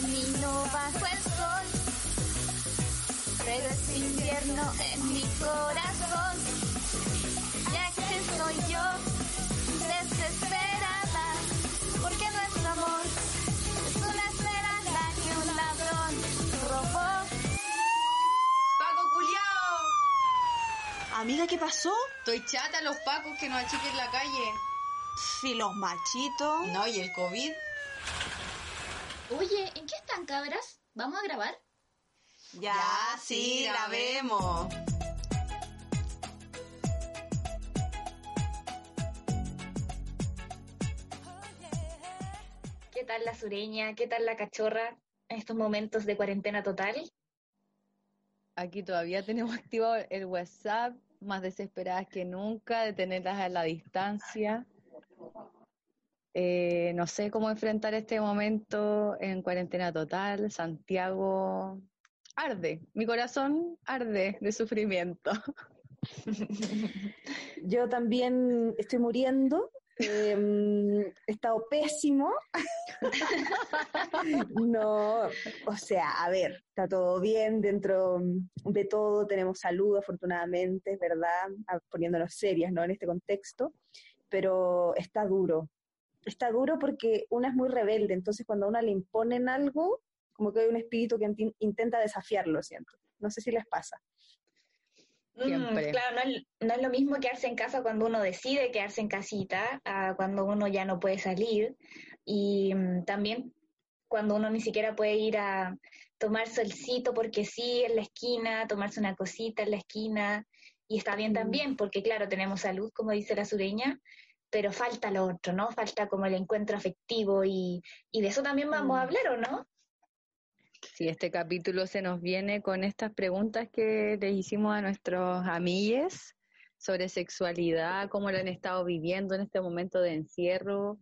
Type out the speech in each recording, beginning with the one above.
camino bajo el sol. Pero es invierno en mi corazón. Ya que soy yo, desesperada, porque nuestro amor es una esperanza que un ladrón robó. ¡Paco culiao! Amiga, ¿qué pasó? Estoy chata los pacos que nos achiquen la calle. Si los machitos. No, y el COVID. Oye, ¿en qué están cabras? ¿Vamos a grabar? Ya, sí, la vemos. ¿Qué tal la sureña? ¿Qué tal la cachorra en estos momentos de cuarentena total? Aquí todavía tenemos activado el WhatsApp, más desesperadas que nunca de tenerlas a la distancia. Eh, no sé cómo enfrentar este momento en cuarentena total. Santiago arde, mi corazón arde de sufrimiento. Yo también estoy muriendo. eh, he estado pésimo. no, o sea, a ver, está todo bien dentro de todo, tenemos salud afortunadamente, es verdad, Ah, poniéndonos serias, ¿no? En este contexto, pero está duro. Está duro porque una es muy rebelde, entonces cuando a una le imponen algo, como que hay un espíritu que intenta desafiarlo, siento. No sé si les pasa. Siempre. Mm, claro, no es, no es lo mismo quedarse en casa cuando uno decide quedarse en casita, a cuando uno ya no puede salir. Y mm, también cuando uno ni siquiera puede ir a tomar solcito porque sí, en la esquina, tomarse una cosita en la esquina. Y está bien también, porque claro, tenemos salud, como dice la sureña, pero falta lo otro, ¿no? Falta como el encuentro afectivo y, y de eso también vamos a hablar, ¿o no? Si este capítulo se nos viene con estas preguntas que les hicimos a nuestros amigues sobre sexualidad, cómo lo han estado viviendo en este momento de encierro.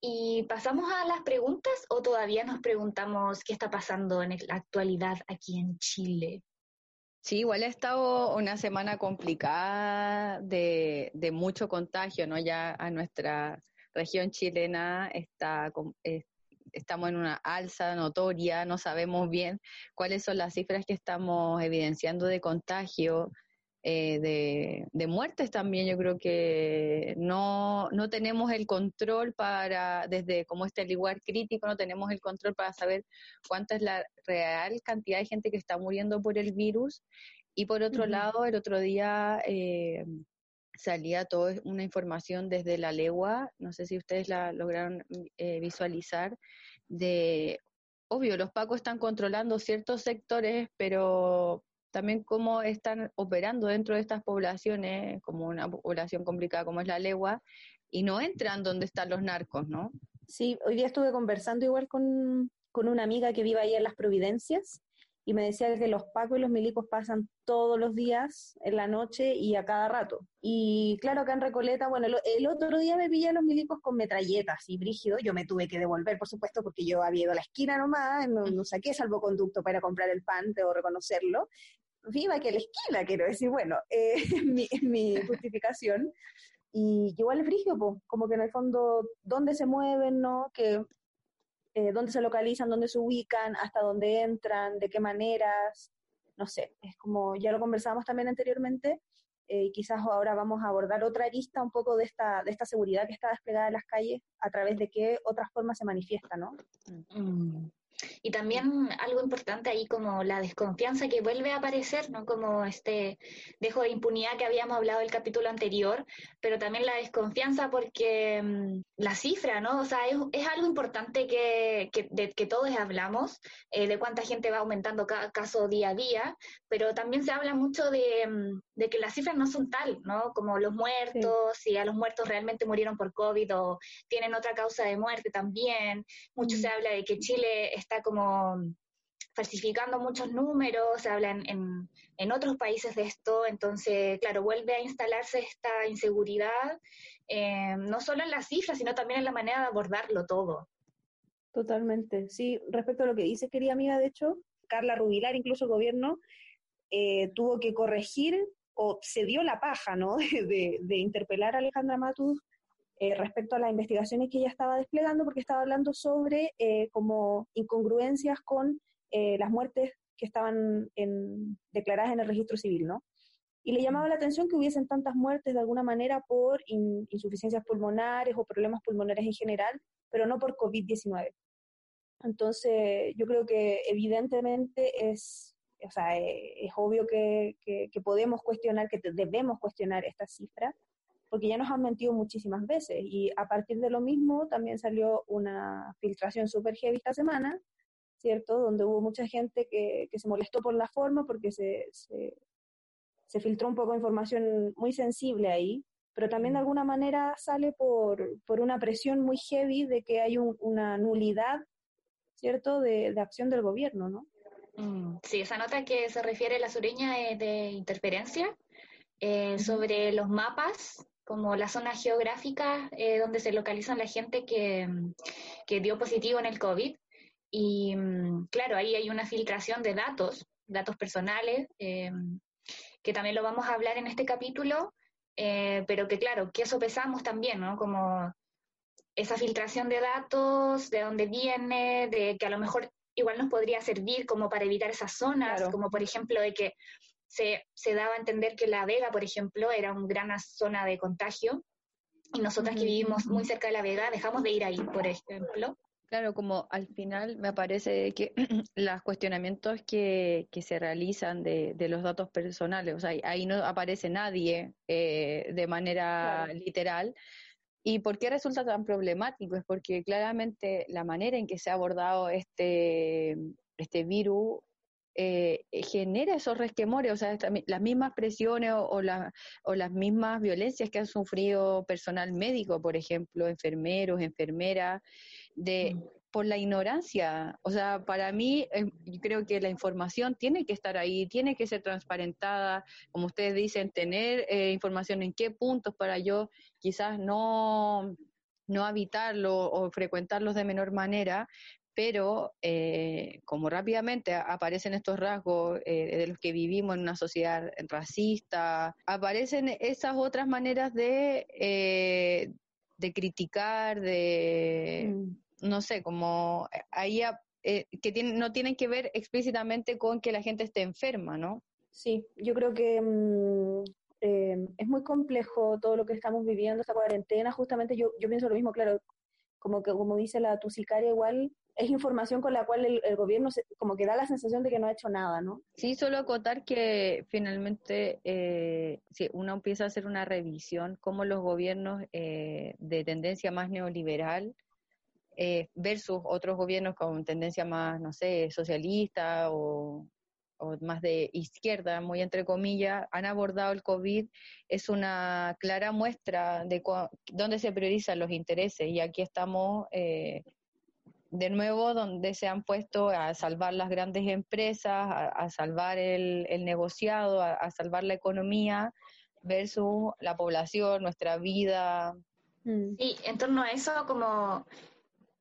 ¿Y pasamos a las preguntas o todavía nos preguntamos qué está pasando en la actualidad aquí en Chile? Sí, igual ha estado una semana complicada de, de mucho contagio, ¿no? Ya a nuestra región chilena está, estamos en una alza notoria, no sabemos bien cuáles son las cifras que estamos evidenciando de contagio, eh, de, de muertes también. Yo creo que no, no tenemos el control para, desde como este lugar crítico, no tenemos el control para saber cuánta es la real cantidad de gente que está muriendo por el virus. Y por otro lado, el otro día eh, salía toda una información desde la legua, no sé si ustedes la lograron eh, visualizar, de, obvio, los pacos están controlando ciertos sectores, pero también cómo están operando dentro de estas poblaciones, como una población complicada como es la legua, y no entran donde están los narcos, ¿no? Sí, hoy día estuve conversando igual con, con una amiga que vive ahí en Las Providencias y me decía que los pacos y los milicos pasan todos los días en la noche y a cada rato. Y claro, acá en Recoleta, bueno, el, el otro día me pillé a los milicos con metralletas y brígido, yo me tuve que devolver, por supuesto, porque yo había ido a la esquina nomás, no, no saqué salvoconducto para comprar el pan, debo reconocerlo. Viva que la esquina, quiero decir, bueno, eh, mi, mi justificación. Y igual es frigio, po, como que en el fondo, dónde se mueven, ¿no? Que, eh, dónde se localizan, dónde se ubican, hasta dónde entran, de qué maneras, no sé, es como, ya lo conversamos también anteriormente, eh, y quizás ahora vamos a abordar otra arista un poco de esta, de esta seguridad que está desplegada en las calles, a través de qué otras formas se manifiesta, ¿no? Mm. Y también algo importante ahí como la desconfianza que vuelve a aparecer, ¿no? Como este dejo de impunidad que habíamos hablado el capítulo anterior, pero también la desconfianza porque mm, la cifra, ¿no? O sea, es, es algo importante que, que, de que todos hablamos, eh, de cuánta gente va aumentando cada caso día a día, pero también se habla mucho de, mm, de que las cifras no son tal, ¿no? Como los muertos, si a los muertos realmente murieron por COVID o tienen otra causa de muerte también. Mucho se habla de que Chile está como falsificando muchos números, se habla en, en, otros países de esto, entonces, claro, vuelve a instalarse esta inseguridad, eh, no solo en las cifras, sino también en la manera de abordarlo todo. Totalmente, sí, respecto a lo que dice, querida amiga, de hecho, Carla Rubilar, incluso el gobierno, eh, tuvo que corregir o se dio la paja, ¿no?, de, de interpelar a Alejandra Matus eh, respecto a las investigaciones que ella estaba desplegando, porque estaba hablando sobre eh, como incongruencias con eh, las muertes que estaban declaradas en el registro civil, ¿no? Y le llamaba la atención que hubiesen tantas muertes de alguna manera por insuficiencias pulmonares o problemas pulmonares en general, pero no por COVID-19. Entonces, yo creo que evidentemente es, o sea, es obvio que, que, podemos cuestionar, que debemos cuestionar esta cifra, porque ya nos han mentido muchísimas veces. Y a partir de lo mismo también salió una filtración súper heavy esta semana, ¿cierto? Donde hubo mucha gente que, que se molestó por la forma, porque se, se, se filtró un poco de información muy sensible ahí, pero también de alguna manera sale por, por una presión muy heavy de que hay una nulidad ¿cierto?, de, acción del gobierno, ¿no? Mm, sí, esa nota que se refiere a la sureña es de interferencia eh, sobre los mapas, como la zona geográfica eh, donde se localizan la gente que, que, dio positivo en el COVID. Y mm, claro, ahí hay una filtración de datos, datos personales, eh, que también lo vamos a hablar en este capítulo, pero que claro, que eso pesamos también, ¿no? Como esa filtración de datos, de dónde viene, de que a lo mejor igual nos podría servir como para evitar esas zonas, como por ejemplo de que se, se, daba a entender que La Vega, por ejemplo, era una gran zona de contagio y nosotras que vivimos muy cerca de La Vega dejamos de ir ahí, por ejemplo. Claro, como al final me parece que los cuestionamientos que, que se realizan de, de, los datos personales, o sea, ahí no aparece nadie eh, de manera literal, ¿Y por qué resulta tan problemático? Es porque claramente la manera en que se ha abordado este, este virus eh, genera esos resquemores, o sea, las mismas presiones o, o, las mismas violencias que han sufrido personal médico, por ejemplo, enfermeros, enfermeras, de, mm por la ignorancia. O sea, para mí, eh, yo creo que la información tiene que estar ahí, tiene que ser transparentada, como ustedes dicen, tener eh, información en qué puntos para yo quizás no, no habitarlo o frecuentarlos de menor manera, pero eh, como rápidamente aparecen estos rasgos de los que vivimos en una sociedad racista, aparecen esas otras maneras de, de criticar, de... Mm no sé, como eh, ahí eh, que no tienen que ver explícitamente con que la gente esté enferma, ¿no? Sí, yo creo que mm, eh, es muy complejo todo lo que estamos viviendo, esta cuarentena, justamente yo, yo pienso lo mismo, claro, como que como dice la tusicaria igual, es información con la cual el, gobierno como que da la sensación de que no ha hecho nada, ¿no? Sí, solo acotar que finalmente eh, si uno empieza a hacer una revisión, como los gobiernos de tendencia más neoliberal eh, versus otros gobiernos con tendencia más, no sé, socialista o, más de izquierda, muy entre comillas, han abordado el COVID, es una clara muestra de dónde se priorizan los intereses. Y aquí estamos eh, de nuevo donde se han puesto a salvar las grandes empresas, a, salvar el, negociado, a, salvar la economía versus la población, nuestra vida. Mm. Sí, en torno a eso, como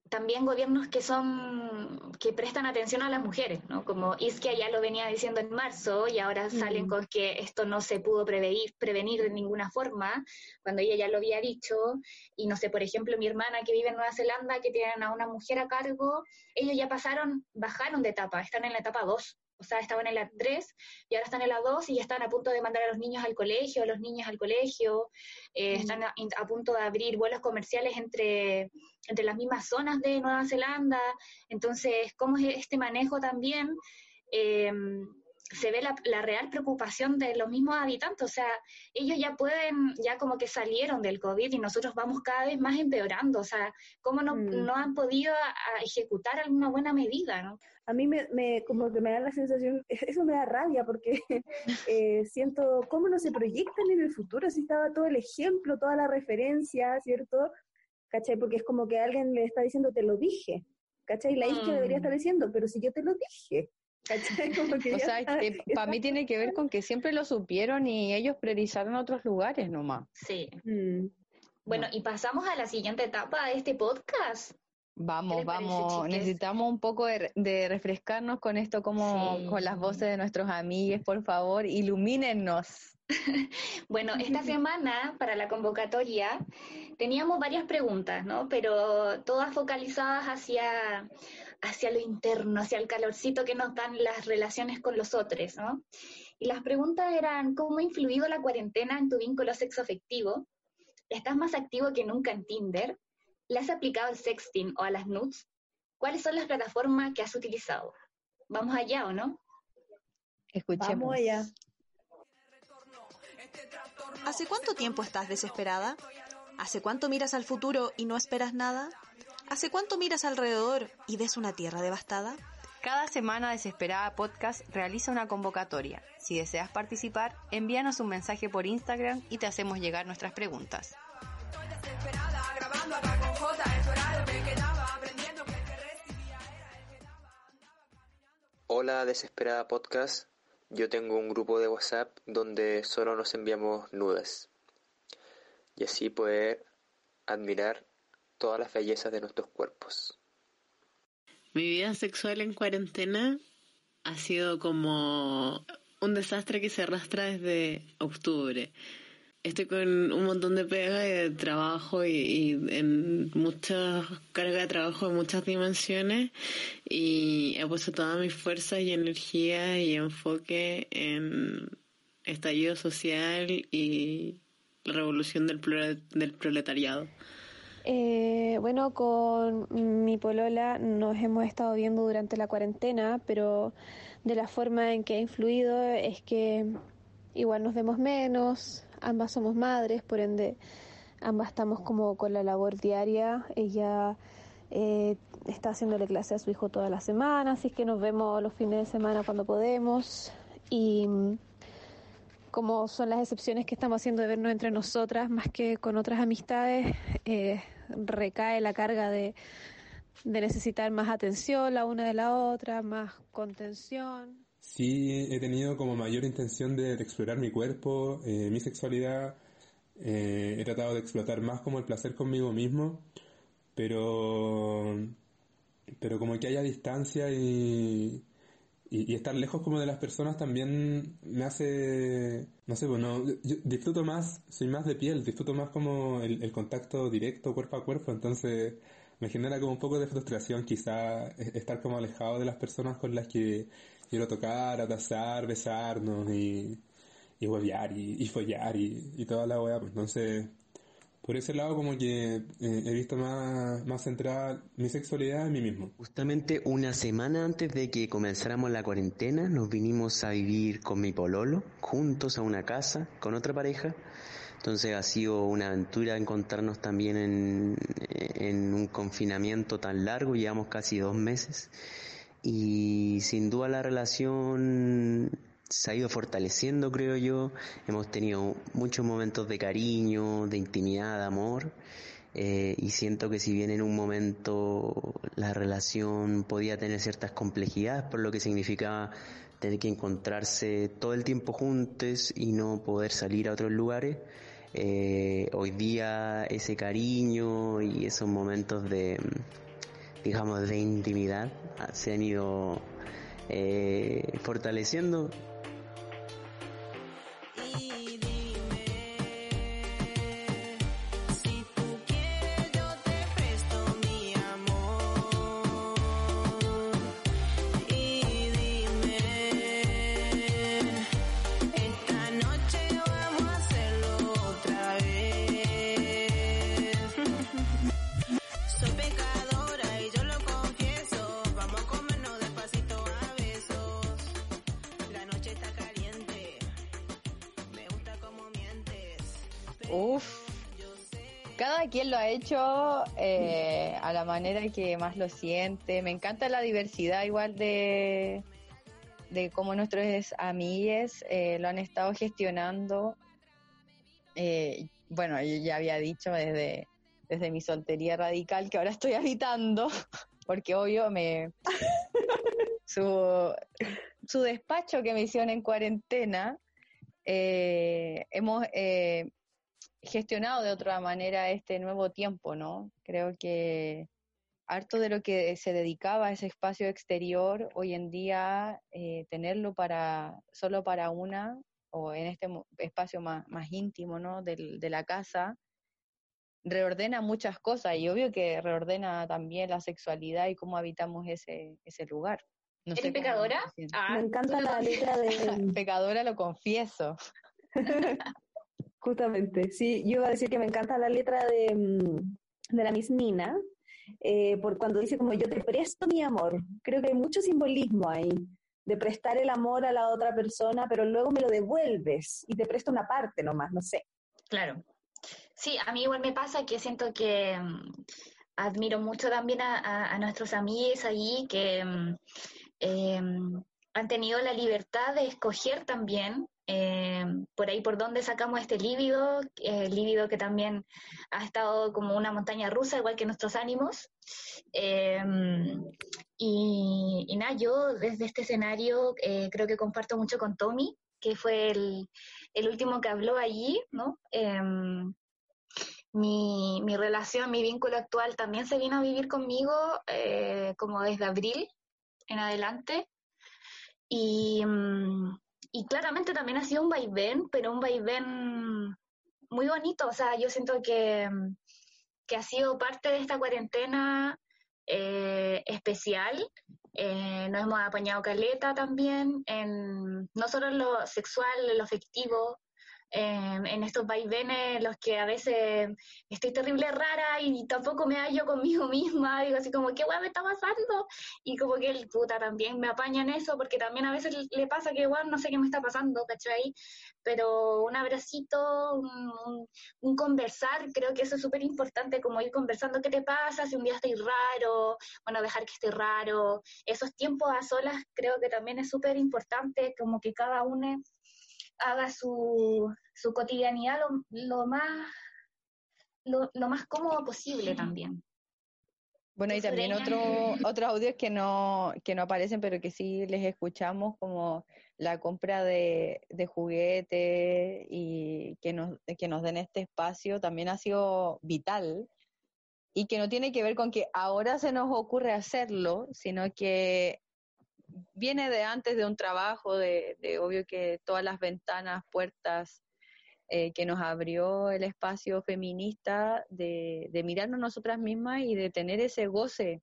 también gobiernos que son que prestan atención a las mujeres, ¿no? Como Isquia ya lo venía diciendo en marzo y ahora salen con que esto no se pudo prevenir, prevenir de ninguna forma, cuando ella ya lo había dicho. Y no sé, por ejemplo, mi hermana que vive en Nueva Zelanda, que tienen a una mujer a cargo, ellos ya pasaron, bajaron de etapa, están en la etapa 2 o sea, estaban en la 3 y ahora están en la 2 y ya están a punto de mandar a los niños al colegio, a los niños al colegio, eh, están a, punto de abrir vuelos comerciales entre, entre las mismas zonas de Nueva Zelanda. Entonces, ¿cómo es este manejo también? Eh, se ve la, la, real preocupación de los mismos habitantes, o sea, ellos ya pueden, ya como que salieron del COVID y nosotros vamos cada vez más empeorando, o sea, ¿cómo no, mm. no han podido ejecutar alguna buena medida, no? A mí me, me, como que me da la sensación, eso me da rabia porque eh, siento cómo no se proyectan en el futuro, si estaba todo el ejemplo, toda la referencia, ¿cierto? ¿Cachai? Porque es como que alguien le está diciendo, te lo dije, ¿cachai? La mm. debería estar diciendo, pero si yo te lo dije, o sea, para mí tiene que ver con que siempre lo supieron y ellos priorizaron otros lugares nomás. Sí. Mm. Bueno, y pasamos a la siguiente etapa de este podcast. Vamos, vamos, necesitamos un poco de, refrescarnos con esto, como con las voces de nuestros amigos, por favor, ilumínennos. Bueno, esta semana para la convocatoria teníamos varias preguntas, ¿no? Pero todas focalizadas hacia, hacia lo interno, hacia el calorcito que nos dan las relaciones con los otros, ¿no? Y las preguntas eran, ¿cómo ha influido la cuarentena en tu vínculo sexoafectivo? ¿Estás más activo que nunca en Tinder? ¿Le has aplicado el sexting o a las nudes? ¿Cuáles son las plataformas que has utilizado? Vamos allá, ¿o no? Escuchemos. Vamos allá. ¿Hace cuánto tiempo estás desesperada? ¿Hace cuánto miras al futuro y no esperas nada? ¿Hace cuánto miras alrededor y ves una tierra devastada? Cada semana Desesperada Podcast realiza una convocatoria. Si deseas participar, envíanos un mensaje por Instagram y te hacemos llegar nuestras preguntas. Hola Desesperada Podcast, yo tengo un grupo de WhatsApp donde solo nos enviamos nudes y así poder admirar todas las bellezas de nuestros cuerpos. Mi vida sexual en cuarentena ha sido como un desastre que se arrastra desde octubre. Estoy con un montón de pega y de trabajo y, en mucha carga de trabajo en muchas dimensiones y he puesto todas mis fuerzas y energía y enfoque en estallido social y la revolución del proletariado. Eh, bueno, con mi polola nos hemos estado viendo durante la cuarentena, pero de la forma en que ha influido es que igual nos vemos menos, ambas somos madres, por ende ambas estamos como con la labor diaria. Ella eh, está haciéndole clase a su hijo toda la semana, así que nos vemos los fines de semana cuando podemos. Y como son las excepciones que estamos haciendo de vernos entre nosotras más que con otras amistades, eh, recae la carga de, de necesitar más atención la una de la otra, más contención. Sí, he tenido como mayor intención de, de explorar mi cuerpo, eh, mi sexualidad. eh, he tratado de explotar más como el placer conmigo mismo, pero, pero como que haya distancia y, y, estar lejos como de las personas también me hace, no sé, bueno, yo disfruto más, soy más de piel, disfruto más como el, contacto directo cuerpo a cuerpo, entonces me genera como un poco de frustración quizá e- estar como alejado de las personas con las que quiero tocar, abrazar, besarnos y, y huevear y, follar y, y toda la weá, pues entonces por ese lado como que eh, he visto más, más centrada mi sexualidad en mí mismo. Justamente una semana antes de que comenzáramos la cuarentena, nos vinimos a vivir con mi pololo, juntos a una casa, con otra pareja. Entonces ha sido una aventura encontrarnos también en, en un confinamiento tan largo, llevamos casi dos meses. Y sin duda la relación se ha ido fortaleciendo, creo yo. Hemos tenido muchos momentos de cariño, de intimidad, de amor. Eh, y siento que si bien en un momento la relación podía tener ciertas complejidades por lo que significaba tener que encontrarse todo el tiempo juntos y no poder salir a otros lugares, eh, hoy día ese cariño y esos momentos de, digamos, de intimidad se han ido eh, fortaleciendo Uf. Cada quien lo ha hecho eh, a la manera que más lo siente. Me encanta la diversidad igual de, de cómo nuestros amigues eh, lo han estado gestionando. Eh, bueno, yo ya había dicho desde, desde mi soltería radical que ahora estoy habitando, porque obvio me su, su despacho que me hicieron en cuarentena, hemos gestionado de otra manera este nuevo tiempo, ¿no? Creo que harto de lo que se dedicaba a ese espacio exterior, hoy en día eh, tenerlo para solo para una o en este espacio más, más íntimo, ¿no? Del- de la casa, reordena muchas cosas y obvio que reordena también la sexualidad y cómo habitamos ese, ese lugar. No ¿Eres pecadora? Ah, Me encanta la letra de... Pecadora lo confieso. Justamente, sí, yo iba a decir que me encanta la letra de, mm, de la Miss Nina, eh, por cuando dice como yo te presto mi amor. Creo que hay mucho simbolismo ahí, de prestar el amor a la otra persona, pero luego me lo devuelves y te presto una parte nomás, no sé. Claro. Sí, a mí igual me pasa que siento que mm, admiro mucho también a, a- nuestros amigos allí que mm, em, han tenido la libertad de escoger también em, por ahí por dónde sacamos este líbido, eh, líbido que también ha estado como una montaña rusa, igual que nuestros ánimos. Em, y, y nada, yo desde este escenario eh, creo que comparto mucho con Tommy, que fue el, el último que habló allí, ¿no? Em, mi, mi relación, mi vínculo actual también se vino a vivir conmigo eh, como desde abril en adelante. Y, mm, y claramente también ha sido un vaivén, pero un vaivén muy bonito. O sea, yo siento que, que ha sido parte de esta cuarentena eh, especial. Eh, nos hemos apañado caleta también, en, no solo en lo sexual, en lo afectivo, en, en estos vaivenes en los que a veces estoy terrible rara y tampoco me hallo conmigo misma, digo así como, ¿qué weá me está pasando? Y como que el puta también me apaña en eso, porque también a veces le pasa que igual no sé qué me está pasando, ¿cachai? Pero un abracito, un, un- un conversar, creo que eso es súper importante, como ir conversando qué te pasa, si un día estoy raro, bueno, dejar que esté raro. Esos tiempos a solas creo que también es súper importante, como que cada uno haga su, su cotidianidad lo, lo más lo, lo más cómodo posible también. Bueno, y también otro, otros audios que no, que no aparecen, pero que sí les escuchamos, como la compra de, de juguetes y que nos, que nos den este espacio, también ha sido vital y que no tiene que ver con que ahora se nos ocurre hacerlo, sino que viene de antes de un trabajo, de, de obvio que todas las ventanas, puertas eh, que nos abrió el espacio feminista de, de mirarnos nosotras mismas y de tener ese goce.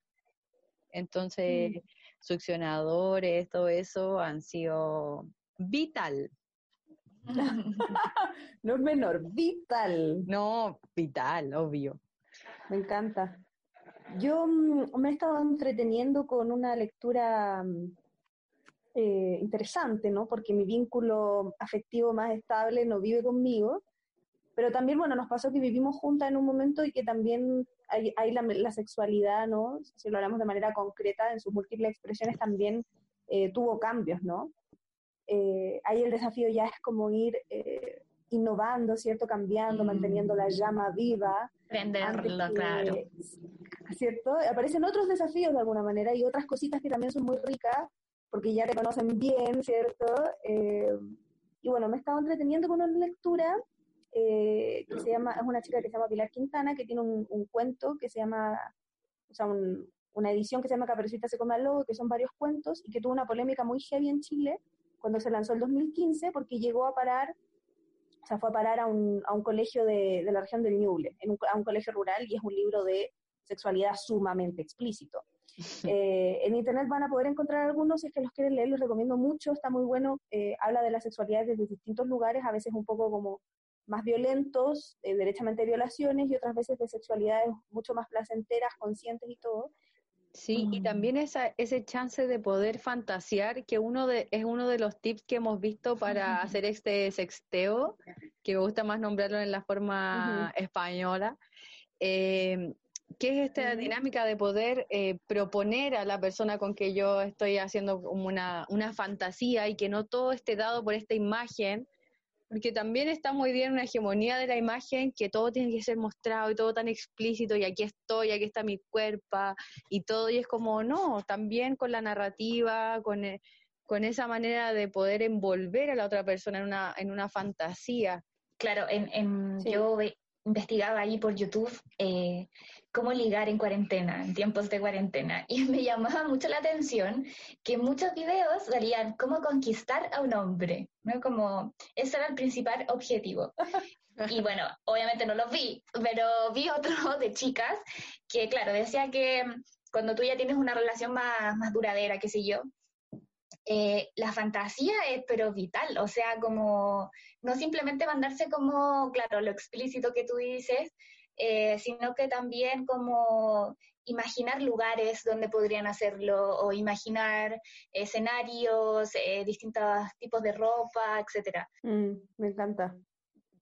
Entonces, succionadores, todo eso han sido vital. No es menor, vital. No, vital, obvio. Me encanta. Yo mm, me he estado entreteniendo con una lectura mm, eh, interesante, ¿no? Porque mi vínculo afectivo más estable no vive conmigo, pero también, bueno, nos pasó que vivimos juntas en un momento y que también hay, hay la, la sexualidad, ¿no? Si lo hablamos de manera concreta, en sus múltiples expresiones también eh, tuvo cambios, ¿no? Eh, ahí el desafío ya es como ir eh, innovando, ¿cierto? Cambiando, manteniendo la llama viva. Prenderlo, que- claro. ¿cierto? Aparecen otros desafíos de alguna manera y otras cositas que también son muy ricas, porque ya te conocen bien, ¿cierto? Eh, y bueno, me he estado entreteniendo con una lectura eh, que se llama, es una chica que se llama Pilar Quintana, que tiene un, cuento que se llama, o sea, un- una edición que se llama Caperucita se come al lobo, que son varios cuentos, y que tuvo una polémica muy heavy en Chile cuando se lanzó el 2015, porque llegó a parar o sea, fue a parar a un, a un colegio de, de la región del Ñuble, en a un colegio rural, y es un libro de sexualidad sumamente explícito. Eh, en internet van a poder encontrar algunos, si es que los quieren leer, les recomiendo mucho, está muy bueno, eh, habla de la sexualidad desde distintos lugares, a veces un poco como más violentos, eh, derechamente violaciones, y otras veces de sexualidades mucho más placenteras, conscientes y todo. Sí, y también esa, ese chance de poder fantasear, que uno de, es uno de los tips que hemos visto para hacer este sexteo, que me gusta más nombrarlo en la forma española, eh, que es esta dinámica de poder eh, proponer a la persona con que yo estoy haciendo como una, una fantasía y que no todo esté dado por esta imagen, porque también está muy bien una hegemonía de la imagen que todo tiene que ser mostrado y todo tan explícito y aquí estoy, aquí está mi cuerpo y todo y es como no, también con la narrativa, con, eh, con esa manera de poder envolver a la otra persona en una, en una fantasía. Claro, en, en- yo ve- investigaba ahí por YouTube eh, cómo ligar en cuarentena, en tiempos de cuarentena, y me llamaba mucho la atención que muchos videos salían cómo conquistar a un hombre, ¿no? Como ese era el principal objetivo. Y bueno, obviamente no los vi, pero vi otro de chicas que, claro, decía que cuando tú ya tienes una relación más, más duradera, qué sé yo, eh, la fantasía es pero vital, o sea, como no simplemente mandarse como, claro, lo explícito que tú dices, eh, sino que también como imaginar lugares donde podrían hacerlo o imaginar escenarios, eh, distintos tipos de ropa, etcétera. Mm, me encanta.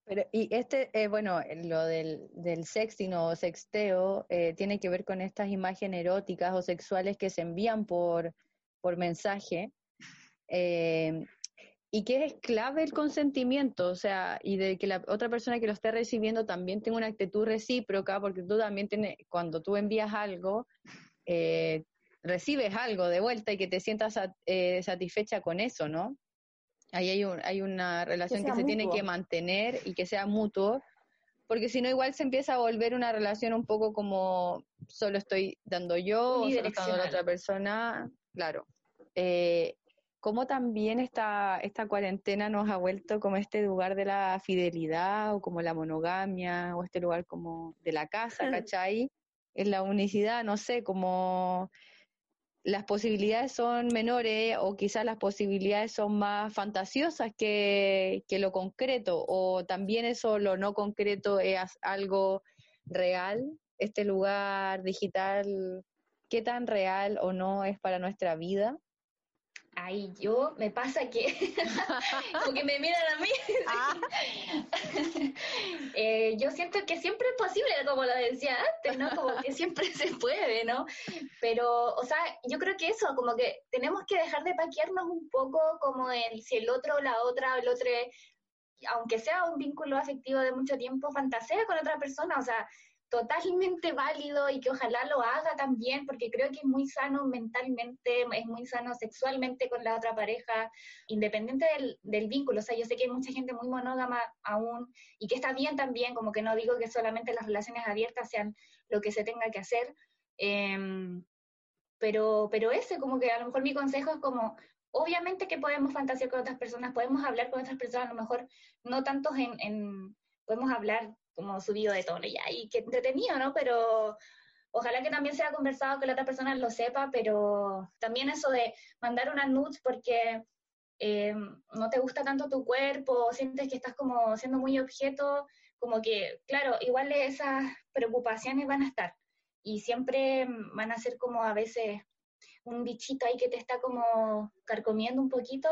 Pero, y este, eh, bueno, lo del, del sexting o sexteo eh, tiene que ver con estas imágenes eróticas o sexuales que se envían por, por mensaje. Eh, y que es clave el consentimiento, o sea, y de que la otra persona que lo esté recibiendo también tenga una actitud recíproca, porque tú también tienes, cuando tú envías algo, recibes algo de vuelta y que te sientas satisfecha con eso, ¿no? Ahí hay, un, hay una relación que, se tiene que mantener y que sea mutuo, porque si no igual se empieza a volver una relación un poco como solo estoy dando yo o solo está dando la otra persona, claro. Eh, como también esta, esta cuarentena nos ha vuelto como este lugar de la fidelidad o como la monogamia o este lugar como de la casa, ¿cachai? Es la unicidad, no sé, como las posibilidades son menores o quizás las posibilidades son más fantasiosas que, que, lo concreto o también eso lo no concreto es algo real, este lugar digital, qué tan real o no es para nuestra vida Ay, yo me pasa que como que me miran a mí. Ah. eh, yo siento que siempre es posible, como lo decía antes, ¿no? Como que siempre se puede, ¿no? Pero, o sea, yo creo que eso, como que tenemos que dejar de paquearnos un poco como el si el otro, la otra, el otro, aunque sea un vínculo afectivo de mucho tiempo, fantasea con otra persona, o sea, totalmente válido y que ojalá lo haga también, porque creo que es muy sano mentalmente, es muy sano sexualmente con la otra pareja, independiente del, del, vínculo. O sea, yo sé que hay mucha gente muy monógama aún y que está bien también, como que no digo que solamente las relaciones abiertas sean lo que se tenga que hacer. Em, pero, pero ese, como que a lo mejor mi consejo es como, obviamente que podemos fantasear con otras personas, podemos hablar con otras personas, a lo mejor no tantos en, en podemos hablar como subido de tono ya, y qué entretenido, ¿no? Pero ojalá que también sea conversado, que la otra persona lo sepa, pero también eso de mandar una nudes porque eh, no te gusta tanto tu cuerpo, sientes que estás como siendo muy objeto, como que, claro, igual esas preocupaciones van a estar y siempre van a ser como a veces un bichito ahí que te está como carcomiendo un poquito,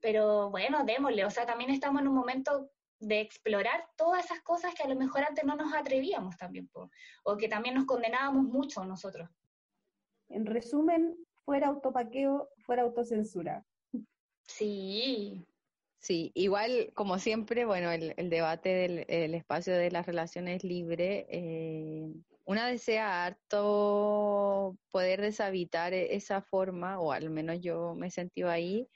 pero bueno, démosle, o sea, también estamos en un momento de explorar todas esas cosas que a lo mejor antes no nos atrevíamos también, o que también nos condenábamos mucho nosotros. En resumen, fuera autopaqueo, fuera autocensura. Sí. Sí, igual como siempre, bueno, el, debate del espacio de las relaciones libre, eh, una desea harto poder deshabitar e, esa forma, o al menos yo me he sentido ahí,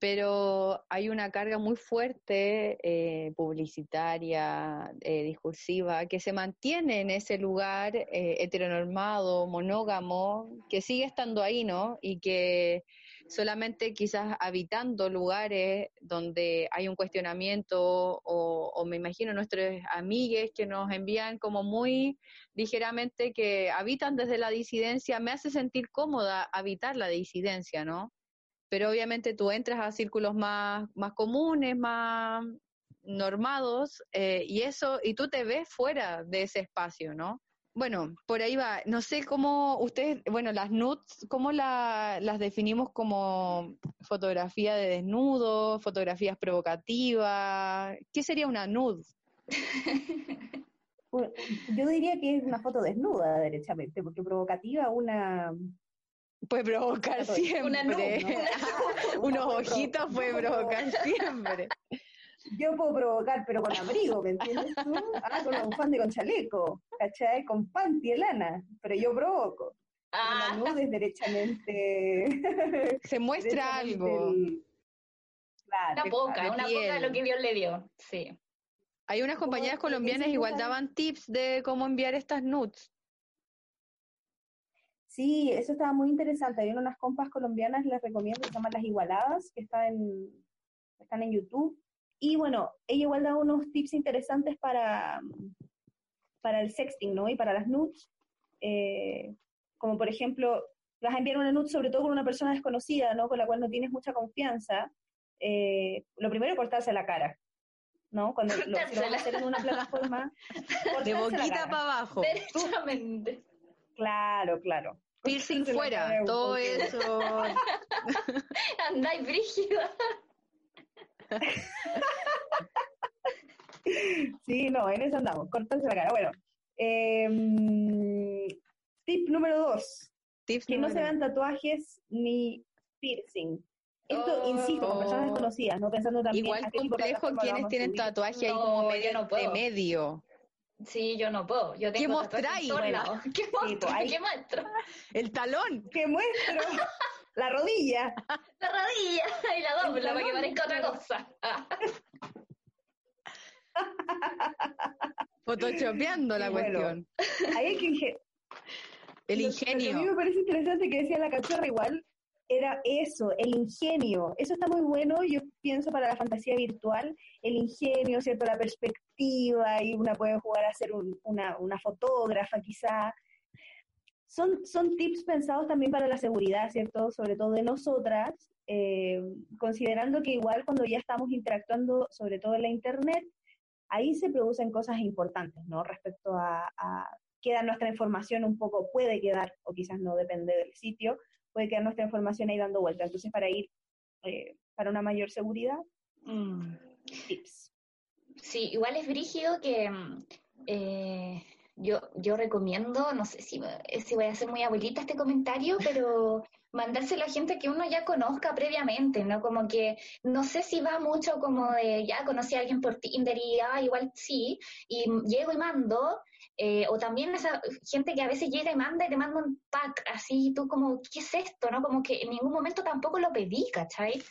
pero hay una carga muy fuerte eh, publicitaria, eh, discursiva, que se mantiene en ese lugar eh, heteronormado, monógamo, que sigue estando ahí, ¿no? Y que solamente quizás habitando lugares donde hay un cuestionamiento o, o me imagino nuestros amigues que nos envían como muy ligeramente que habitan desde la disidencia, me hace sentir cómoda habitar la disidencia, ¿no? Pero obviamente tú entras a círculos más, más comunes, más normados, eh, y eso, y tú te ves fuera de ese espacio, ¿no? Bueno, por ahí va. No sé cómo ustedes, bueno, las nudes, ¿cómo las definimos como fotografía de desnudo, fotografías provocativas? ¿Qué sería una nude? Yo diría que es una foto desnuda, derechamente, porque provocativa una Puede provocar siempre. Unos ojitos puede provocar siempre. Yo puedo provocar, pero con abrigo, ¿me entiendes tú? Ah, con un fan de con chaleco, ¿cachai? Con panty lana, pero yo provoco. Ah. Es derechamente. Se muestra algo. una poca, una poca de lo que Dios le dio, sí. Hay unas compañías ¿Cómo- colombianas igual daban tips de cómo enviar estas nudes. Sí, eso estaba muy interesante. Hay unas compas colombianas, les recomiendo, se llaman Las Igualadas, que están en, están en YouTube. Y bueno, ella igual da unos tips interesantes para, para el sexting, ¿no? Y para las nudes. Eh, como por ejemplo, vas a enviar una nude sobre todo con una persona desconocida, ¿no? Con la cual no tienes mucha confianza. Eh, lo primero, cortarse la cara, ¿no? Cuando lo, si lo vas a hacer en una plataforma, De boquita para abajo. Derechamente. Claro, claro. Piercing fuera. Todo eso. Andáis brígida. Sí, no, en eso andamos, cortarse la cara. Bueno, em, tip número dos, Tips que no se vean tatuajes ni piercing. Esto, Oh. insisto, con personas desconocidas, no pensando también Igual complejo quienes tienen subir. tatuaje ahí No, como medio no de medio. Sí, yo no puedo. Yo tengo en mostráis? Bueno. ¿Qué muestro? pues ¿Qué muestro? El talón. ¡Que muestro! la rodilla. La rodilla y la dobla para que parezca otra cosa. Photoshopeando la bueno. cuestión. Ahí hay que El Lo- Lo que a mí ingenio. me parece interesante que decía la cachorra igual era eso, el ingenio. Eso está muy bueno, yo pienso para la fantasía virtual, el ingenio, ¿cierto? La perspectiva, y una puede jugar a ser un- una, una fotógrafa quizá. Son, son tips pensados también para la seguridad, ¿cierto? Sobre todo de nosotras, eh, considerando que igual cuando ya estamos interactuando, sobre todo en la Internet, ahí se producen cosas importantes, ¿no? Respecto a, a queda nuestra información un poco, puede quedar, o quizás no depende del sitio, puede quedar nuestra información ahí dando vuelta. Entonces, para ir, eh, para una mayor seguridad, Mm. tips. Sí, igual es brígido que mm, eh, yo, yo recomiendo, no sé si, si voy a ser muy abuelita este comentario, pero mandárselo a gente que uno ya conozca previamente, ¿no? Como que no sé si va mucho como de ya conocí a alguien por Tinder y ah, igual sí, y llego y mando, eh, o también esa gente que a veces llega y manda y te manda un pack así, y tú como, ¿qué es esto? ¿No? Como que en ningún momento tampoco lo pedí, ¿cachai?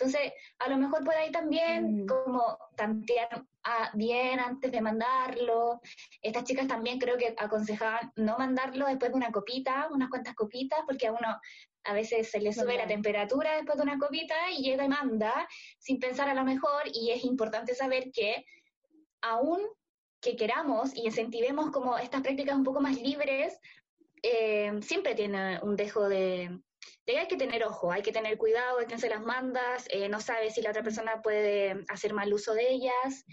Entonces, a lo mejor por ahí también Mm. como tantear ah, bien antes de mandarlo. Estas chicas también creo que aconsejaban no mandarlo después de una copita, unas cuantas copitas, porque a uno a veces se le sube la temperatura después de una copita y llega y manda sin pensar a lo mejor y es importante saber que aún que queramos y incentivemos como estas prácticas un poco más libres, eh, siempre tiene un dejo de, de hay que tener ojo, hay que tener cuidado de quién se las mandas, eh, no sabes si la otra persona puede hacer mal uso de ellas,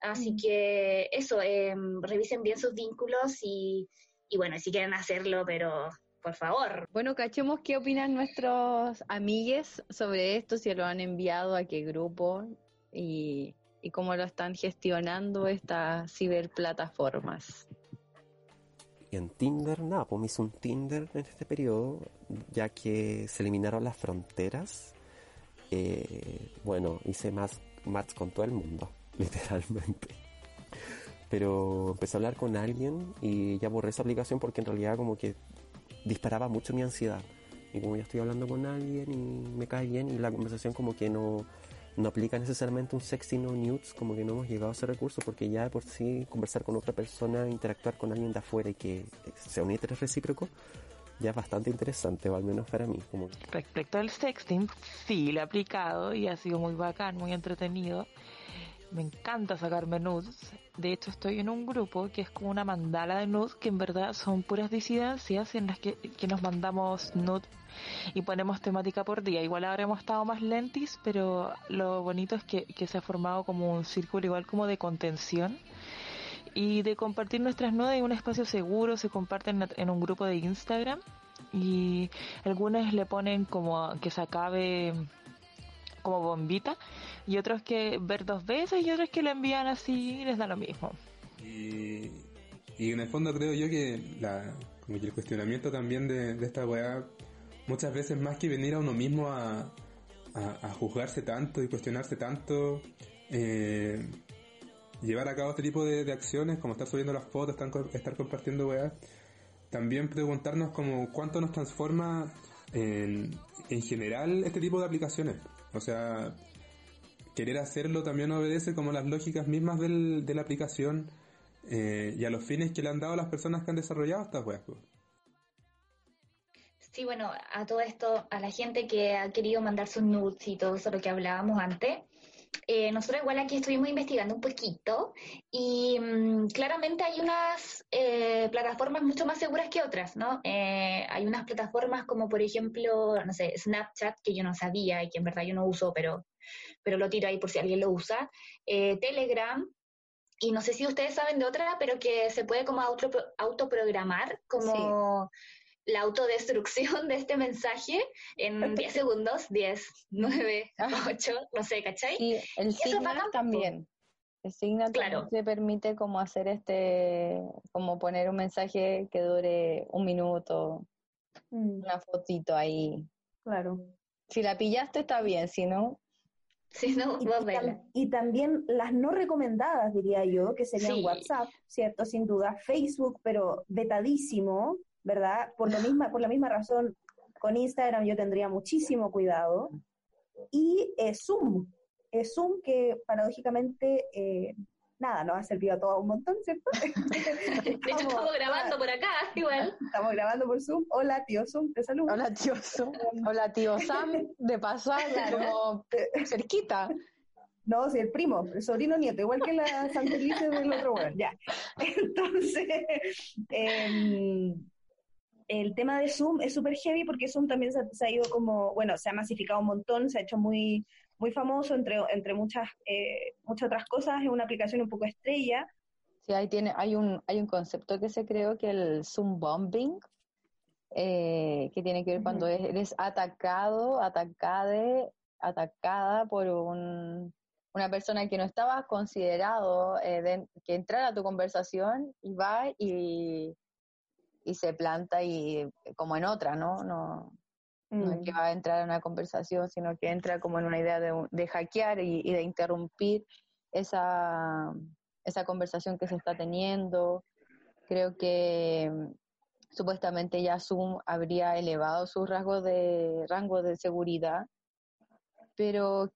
así que eso, eh, revisen bien sus vínculos y, y bueno, si quieren hacerlo, pero por favor. Bueno, cachemos qué opinan nuestros amigues sobre esto, si lo han enviado a qué grupo y, y cómo lo están gestionando estas ciberplataformas. Y en Tinder, nada, pues me hice un Tinder en este periodo, ya que se eliminaron las fronteras. Eh, bueno, hice más match con todo el mundo, literalmente. Pero empecé a hablar con alguien y ya borré esa aplicación porque en realidad como que disparaba mucho mi ansiedad. Y como ya estoy hablando con alguien y me cae bien y la conversación como que no, no aplica necesariamente un sexting o nudes, como que no hemos llegado a ese recurso porque ya de por sí conversar con otra persona, interactuar con alguien de afuera y que sea un interés recíproco, ya es bastante interesante, o al menos para mí. Como... Respecto al sexting, sí, lo he aplicado y ha sido muy bacán, muy entretenido. Me encanta sacarme nudes. De hecho, estoy en un grupo que es como una mandala de nudes que en verdad son puras disidencias en las que, que nos mandamos nudes y ponemos temática por día. Igual ahora hemos estado más lentis, pero lo bonito es que, que se ha formado como un círculo igual como de contención y de compartir nuestras nudes en un espacio seguro, se comparten en un grupo de Instagram y algunos le ponen como que se acabe como bombita y otros que ver dos veces y otros que le envían así y les da lo mismo. Y, en el fondo creo yo que, la, el cuestionamiento también de, esta weá, muchas veces más que venir a uno mismo a, a, juzgarse tanto y cuestionarse tanto, eh, llevar a cabo este tipo de, acciones, como estar subiendo las fotos, estar, estar compartiendo weá, también preguntarnos como cuánto nos transforma en, en general este tipo de aplicaciones. O sea, querer hacerlo también obedece como las lógicas mismas del, de la aplicación eh, y a los fines que le han dado las personas que han desarrollado estas pues. Sí, bueno, a todo esto, a la gente que ha querido mandar sus nudes y todo eso lo que hablábamos antes, eh, nosotros igual aquí estuvimos investigando un poquito y mm, claramente hay unas eh, plataformas mucho más seguras que otras, ¿no? Eh, hay unas plataformas como por ejemplo, no sé, Snapchat, que yo no sabía y que en verdad yo no uso, pero, pero lo tiro ahí por si alguien lo usa, Telegram, y no sé si ustedes saben de otra, pero que se puede como auto, autoprogramar, como la autodestrucción de este mensaje en 10 segundos, 10, 9, 8, no sé, ¿cachai? Y el Signal también. El Signal Claro. también te permite como hacer este, como poner un mensaje que dure un minuto, una fotito ahí. Claro. Si la pillaste está bien, si no, Si no, Y, vos y tam- y también las no recomendadas, diría yo, que serían Sí. WhatsApp, ¿cierto? Sin duda. Facebook, pero vetadísimo, ¿verdad? Por, lo misma, por la misma razón, con Instagram yo tendría muchísimo cuidado. Y eh, Zoom. Eh, Zoom que paradójicamente, eh, nada, nos ha servido a todos un montón, ¿cierto? De hecho, estamos grabando por acá, igual. Estamos grabando por Zoom. Hola, tío Zoom, te saludo. Hola, tío Zoom. Hola, tío Sam, de pasada, como cerquita. No, sí, el primo, el sobrino nieto, igual que la Santelice del otro weón, ya. Entonces, em, el tema de Zoom es súper heavy porque Zoom también se, se ha ido como, bueno, se ha masificado un montón, se ha hecho muy, muy famoso entre, entre muchas, eh, muchas otras cosas, es una aplicación un poco estrella. Sí, ahí tiene, hay un, hay un concepto que se creó que el Zoom bombing, eh, que tiene que ver cuando eres atacado, atacade, atacada por un, una persona que no estaba considerado eh, de- que entrara a tu conversación y va y, y se planta y como en otra, ¿no? No, no es que va a entrar a una conversación, sino que entra como en una idea de, de hackear y, y de interrumpir esa, esa conversación que se está teniendo. Creo que mm, supuestamente ya Zoom habría elevado sus rasgos de rango de seguridad, pero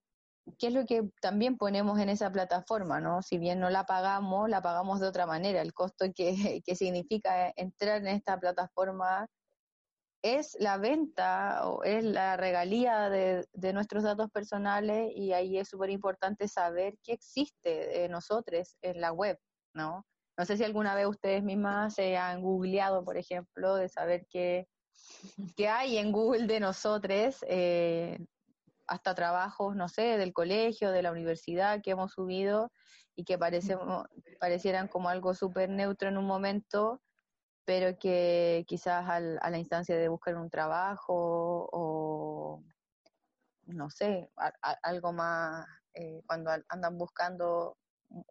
¿qué es lo que también ponemos en esa plataforma? ¿no? Si bien no la pagamos, la pagamos de otra manera. El costo que, que significa entrar en esta plataforma es la venta o es la regalía de, de nuestros datos personales y ahí es súper importante saber qué existe de nosotros en la web, ¿no? No sé si alguna vez ustedes mismas se han googleado, por ejemplo, de saber qué, qué hay en Google de nosotros, eh, hasta trabajos, no sé, del colegio, de la universidad que hemos subido y que parecemos, parecieran como algo súper neutro en un momento, pero que quizás al- a la instancia de buscar un trabajo o, no sé, algo más, eh, cuando andan buscando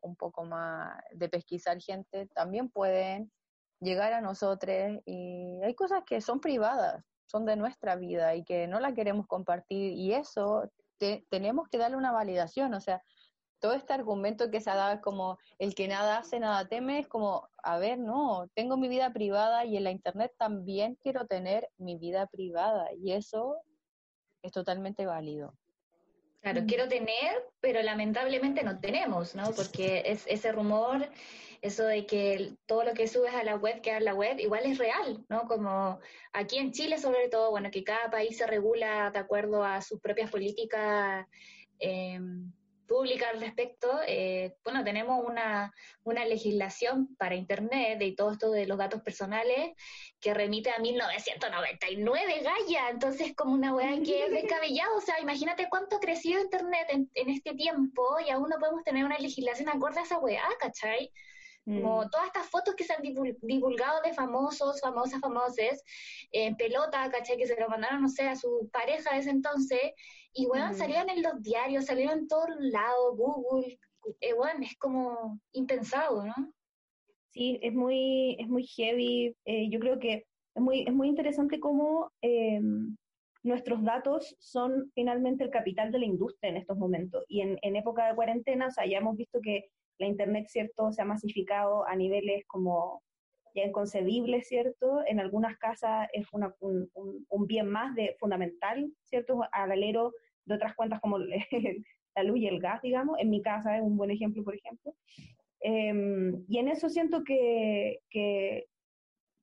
un poco más de pesquisar gente, también pueden llegar a nosotros y hay cosas que son privadas, son de nuestra vida y que no la queremos compartir y eso te- tenemos que darle una validación, o sea, todo este argumento que se ha dado es como el que nada hace, nada teme, es como, a ver, no, tengo mi vida privada y en la internet también quiero tener mi vida privada y eso es totalmente válido. Claro, quiero tener, pero lamentablemente no tenemos, ¿no? Porque es ese rumor, eso de que todo lo que subes a la web queda en la web, igual es real, ¿no? Como aquí en Chile, sobre todo, bueno, que cada país se regula de acuerdo a sus propias políticas eh, públicas al respecto. eh, bueno, tenemos una, una legislación para Internet y todo esto de los datos personales que remite a 1999, Gaya. Entonces, como una weá que es descabellado. O sea, imagínate cuánto ha crecido Internet en, en este tiempo y aún no podemos tener una legislación acorde a esa weá, ¿cachai? Como todas estas fotos que se han divul- divulgado de famosos, famosas, famoses, en pelota, ¿cachai? Que se lo mandaron, no sé, a su pareja de ese entonces. Y, weón, Ujú. salieron en los diarios, salieron en todos lados, Google. Eh, es como impensado, ¿no? Sí, es muy, es muy heavy. eh, yo creo que es muy, es muy interesante cómo eh, nuestros datos son finalmente el capital de la industria en estos momentos. Y en, en época de cuarentena, o sea, ya hemos visto que la Internet, ¿cierto?, se ha masificado a niveles como ya inconcebibles, ¿cierto? En algunas casas es una- un, un- un bien más de fundamental, ¿cierto? Al alero de otras cuentas como la luz y el gas, digamos. En mi casa es un buen ejemplo, por ejemplo. Em, y en eso siento que, que,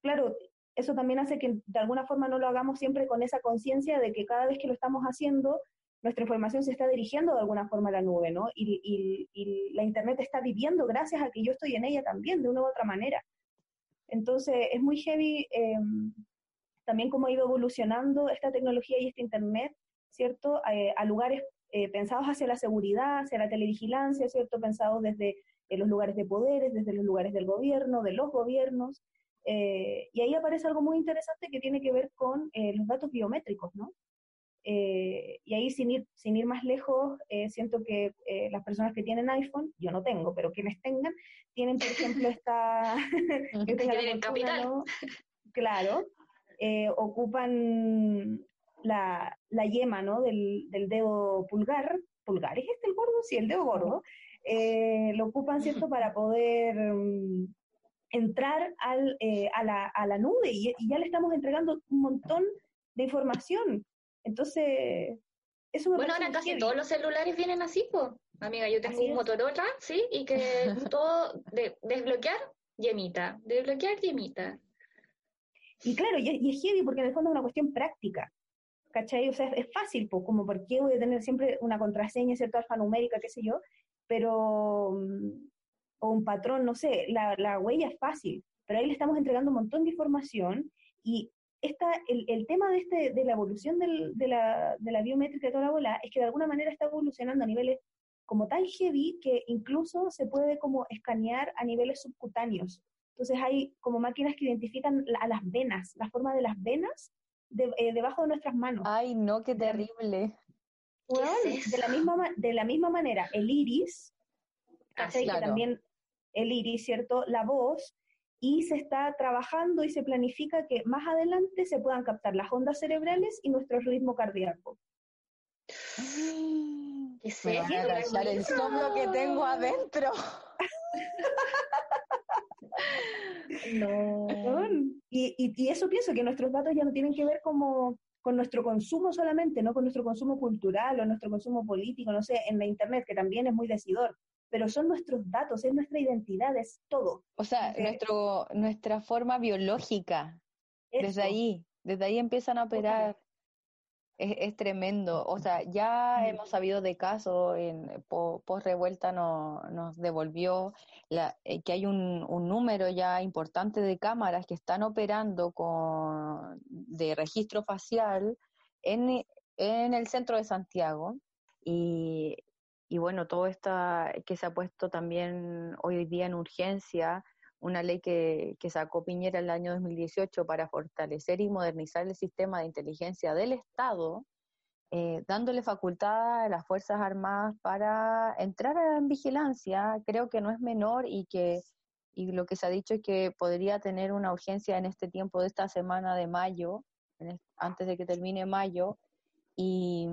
claro, eso también hace que de alguna forma no lo hagamos siempre con esa conciencia de que cada vez que lo estamos haciendo, nuestra información se está dirigiendo de alguna forma a la nube, ¿no? Y, y, y, la Internet está viviendo gracias a que yo estoy en ella también, de una u otra manera. Entonces, es muy heavy eh, también cómo ha ido evolucionando esta tecnología y este Internet, ¿cierto? Eh, a lugares eh, pensados hacia la seguridad, hacia la televigilancia, ¿cierto? Pensados desde eh, los lugares de poderes, desde los lugares del gobierno, de los gobiernos. y ahí aparece algo muy interesante que tiene que ver con los datos biométricos, ¿no? Eh, y ahí, sin ir, sin ir más lejos, eh, siento que eh, las personas que tienen iPhone, yo no tengo, pero quienes tengan, tienen, por ejemplo, esta... que tienen capital. ¿no? Claro, ocupan la, la, yema ¿no? del, del, dedo pulgar. ¿Pulgar es este el gordo? Sí, el dedo gordo. lo ocupan, ¿cierto?, para poder... Um, entrar al, a, la, a la nube y, y ya le estamos entregando un montón de información entonces, eso me Bueno, ahora casi todos los celulares vienen así, pues. Amiga, yo tengo un Motorola, ¿sí? Y que todo, de, desbloquear, yemita, desbloquear, yemita. Y claro, y, es heavy porque en el fondo es una cuestión práctica. ¿Cachai? O sea, es, fácil, pues, como por qué voy a tener siempre una contraseña, ¿cierto? Alfanumérica, qué sé yo, pero, mm, o un patrón, no sé, la, la huella es fácil, pero ahí le estamos entregando un montón de información y esta, el, el, tema de, este, de la evolución del, de, la, de la biométrica de toda la bola es que de alguna manera está evolucionando a niveles como tan heavy que incluso se puede como escanear a niveles subcutáneos. Entonces hay como máquinas que identifican a las venas, la forma de las venas de, eh, debajo de nuestras manos. Ay, no, qué terrible. de, la misma, de la misma manera, el iris, ah, que también el iris, ¿cierto? La voz, y se está trabajando y se planifica que más adelante se puedan captar las ondas cerebrales y nuestro ritmo cardíaco. ¿Qué Me a el soplo que tengo adentro. no. Y, y, eso pienso que nuestros datos ya no tienen que ver como con nuestro consumo solamente, no con nuestro consumo cultural o nuestro consumo político, no sé, en la internet, que también es muy decidor, pero son nuestros datos, es nuestra identidad, es todo. O sea, nuestro, nuestra forma biológica, desde ahí, desde ahí empiezan a operar. Es, tremendo. O sea, ya hemos sabido de casos, en post revuelta no, nos devolvió la, eh, que hay un, un, número ya importante de cámaras que están operando con de registro facial en, en el centro de Santiago. Y y bueno, todo esto que se ha puesto también hoy día en urgencia, una ley que, que sacó Piñera en el año 2018 para fortalecer y modernizar el sistema de inteligencia del Estado, eh, dándole facultad a las Fuerzas Armadas para entrar en vigilancia, creo que no es menor y que y lo que se ha dicho es que podría tener una urgencia en este tiempo de esta semana de mayo, antes de que termine mayo, y,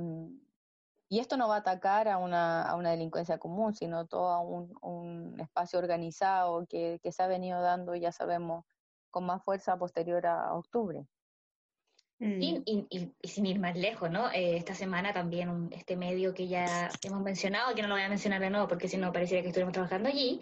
y esto no va a atacar a una, a una delincuencia común, sino todo a un, un espacio organizado que, que, se ha venido dando, ya sabemos, con más fuerza posterior a, octubre. Mm. Y, y, y, sin ir más lejos, ¿no? Eh, esta semana también este medio que ya hemos mencionado, que no lo voy a mencionar de nuevo porque si no pareciera que estuviéramos trabajando allí,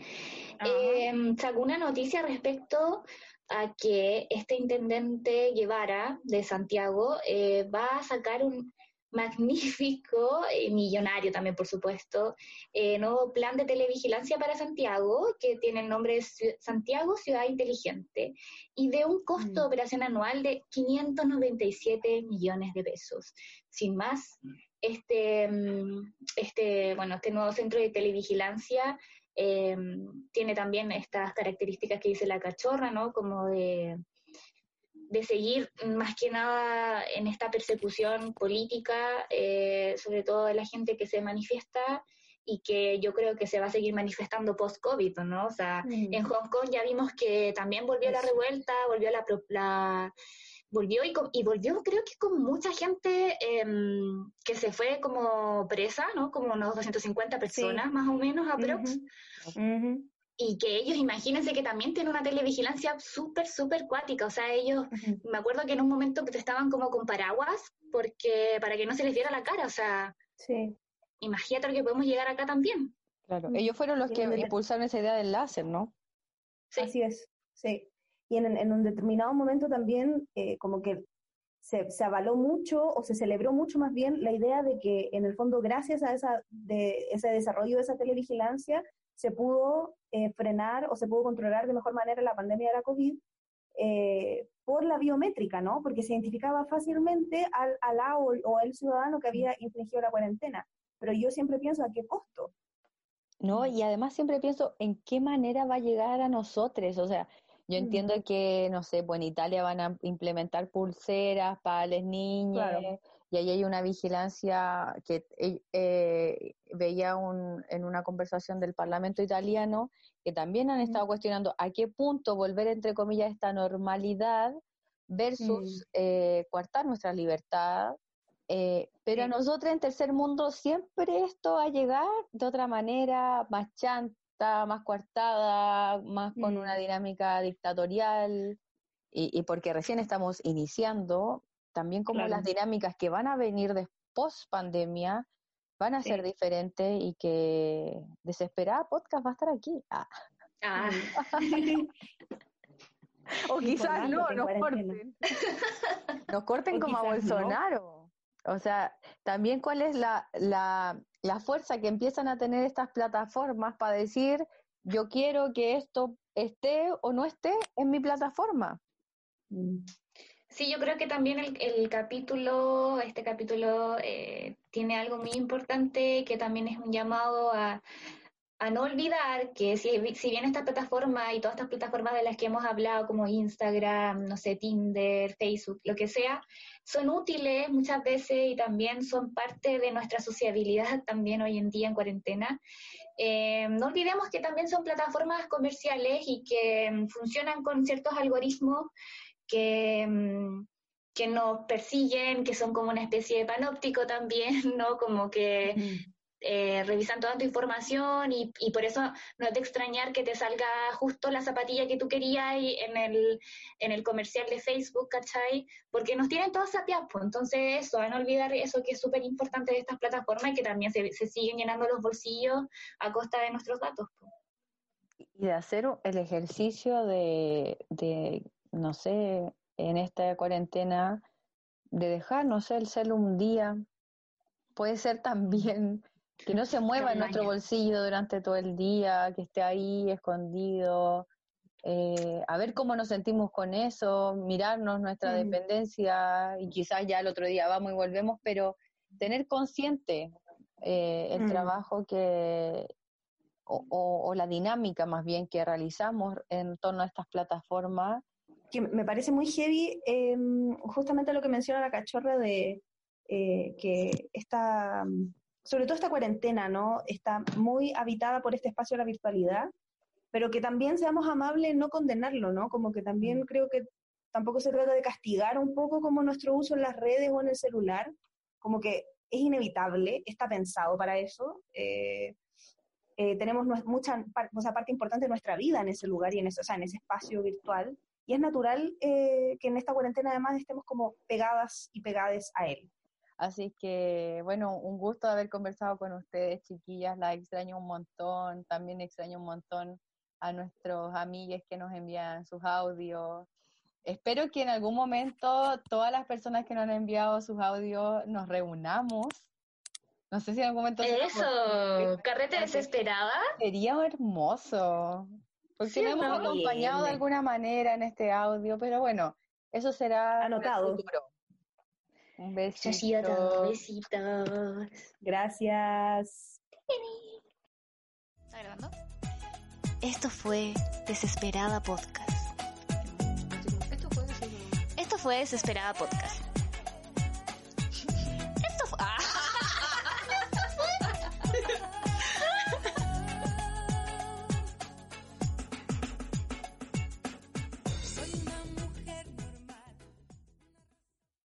eh, sacó una noticia respecto a que este intendente Guevara de Santiago eh, va a sacar un, magnífico, eh, millonario también, por supuesto, eh, nuevo plan de televigilancia para Santiago, que tiene el nombre de Santiago Ciudad Inteligente, y de un costo de mm. operación anual de 597 millones de pesos. Sin más, este, mm, este, bueno, este nuevo centro de televigilancia eh, tiene también estas características que dice la cachorra, ¿no? Como de de seguir más que nada en esta persecución política, eh, sobre todo de la gente que se manifiesta y que yo creo que se va a seguir manifestando post-COVID, ¿no? O sea, mm. en Hong Kong ya vimos que también volvió la revuelta, volvió la... la volvió y, y, volvió creo que con mucha gente em, que se fue como presa, ¿no? Como unos 250 personas más o menos, aprox y que ellos, imagínense que también tienen una televigilancia súper, súper cuática, o sea, ellos, me acuerdo que en un momento estaban como con paraguas porque para que no se les viera la cara, o sea, sí. imagínate lo que podemos llegar acá también. Claro, ellos fueron los que impulsaron esa idea del láser, ¿no? Así es, sí. Y en, en un determinado momento también eh, como que se, se avaló mucho o se celebró mucho más bien la idea de que en el fondo gracias a esa, de, ese desarrollo de esa televigilancia se pudo eh, frenar o se pudo controlar de mejor manera la pandemia de la COVID eh, por la biométrica, ¿no? Porque se identificaba fácilmente al, al A o, al ciudadano que había infringido la cuarentena. Pero yo siempre pienso a qué costo. No, y además siempre pienso en qué manera va a llegar a nosotros. O sea, yo Mm. entiendo que, no sé, pues en Italia van a implementar pulseras para las niñas Claro. Y ahí hay una vigilancia que eh, eh, veía un, en una conversación del Parlamento italiano que también han estado cuestionando a qué punto volver, entre comillas, esta normalidad versus eh, coartar nuestra libertad. eh, pero a Sí. nosotros en tercer mundo siempre esto va a llegar de otra manera, más chanta, más coartada, más con una dinámica dictatorial, y, y porque recién estamos iniciando, también como Claro. las dinámicas que van a venir después pandemia van a Sí. ser diferentes y que Desesperada Podcast va a estar aquí. Ah. Ah, O quizás no, nos corten. Nos corten O como a no. Bolsonaro. O sea, también cuál es la, la, la fuerza que empiezan a tener estas plataformas para decir, yo quiero que esto esté o no esté en mi plataforma. Sí, yo creo que también el, capítulo, este capítulo eh, tiene algo muy importante que también es un llamado a, no olvidar que si, si bien esta plataforma y todas estas plataformas de las que hemos hablado, como Instagram, no sé, Tinder, Facebook, lo que sea, son útiles muchas veces y también son parte de nuestra sociabilidad también hoy en día en cuarentena. Eh, no olvidemos que también son plataformas comerciales y que mm, funcionan con ciertos algoritmos que, mm, que nos persiguen, que son como una especie de panóptico también, ¿no? Como que eh, revisan toda tu información y, y por eso no es de extrañar que te salga justo la zapatilla que tú querías y en el, en el comercial de Facebook, ¿cachai? Porque nos tienen todos sapiados, pues. entonces eso, a no olvidar eso que es súper importante de estas plataformas y que también se, se siguen llenando los bolsillos a costa de nuestros datos. pues. Y de hacer el ejercicio de, de, no sé, en esta cuarentena, de dejar, no sé, el cel un día. Puede ser también que no se mueva en nuestro bolsillo durante todo el día, que esté ahí escondido. eh, a ver cómo nos sentimos con eso, mirarnos nuestra Mm. dependencia y quizás ya el otro día vamos y volvemos, pero tener consciente eh, el Mm. trabajo que, o, o- o la dinámica más bien que realizamos en torno a estas plataformas. Que me parece muy heavy eh, justamente lo que menciona la cachorra de eh, que esta, mm, sobre todo esta cuarentena, ¿no? Está muy habitada por este espacio de la virtualidad, pero que también seamos amables en no condenarlo, ¿no? Como que también creo que tampoco se trata de castigar un poco como nuestro uso en las redes o en el celular, como que es inevitable, está pensado para eso. eh, eh, tenemos mucha o sea, parte importante de nuestra vida en ese lugar y en ese, o sea, en ese espacio virtual. Y es natural eh, que en esta cuarentena además estemos como pegadas y pegades a él. Así que, bueno, un gusto haber conversado con ustedes, chiquillas. Las extraño un montón. También extraño un montón a nuestros amigues que nos envían sus audios. Espero que en algún momento todas las personas que nos han enviado sus audios nos reunamos. No sé si en algún momento Eso, carrete desesperada. Sería hermoso. Porque Sí, hemos ¿no? acompañado de Bien. alguna manera en este audio, pero bueno, eso será el Anotado. futuro. Un besito. besitos. Gracias. ¿Está grabando? Esto fue Desesperada Podcast. Esto fue Desesperada Podcast.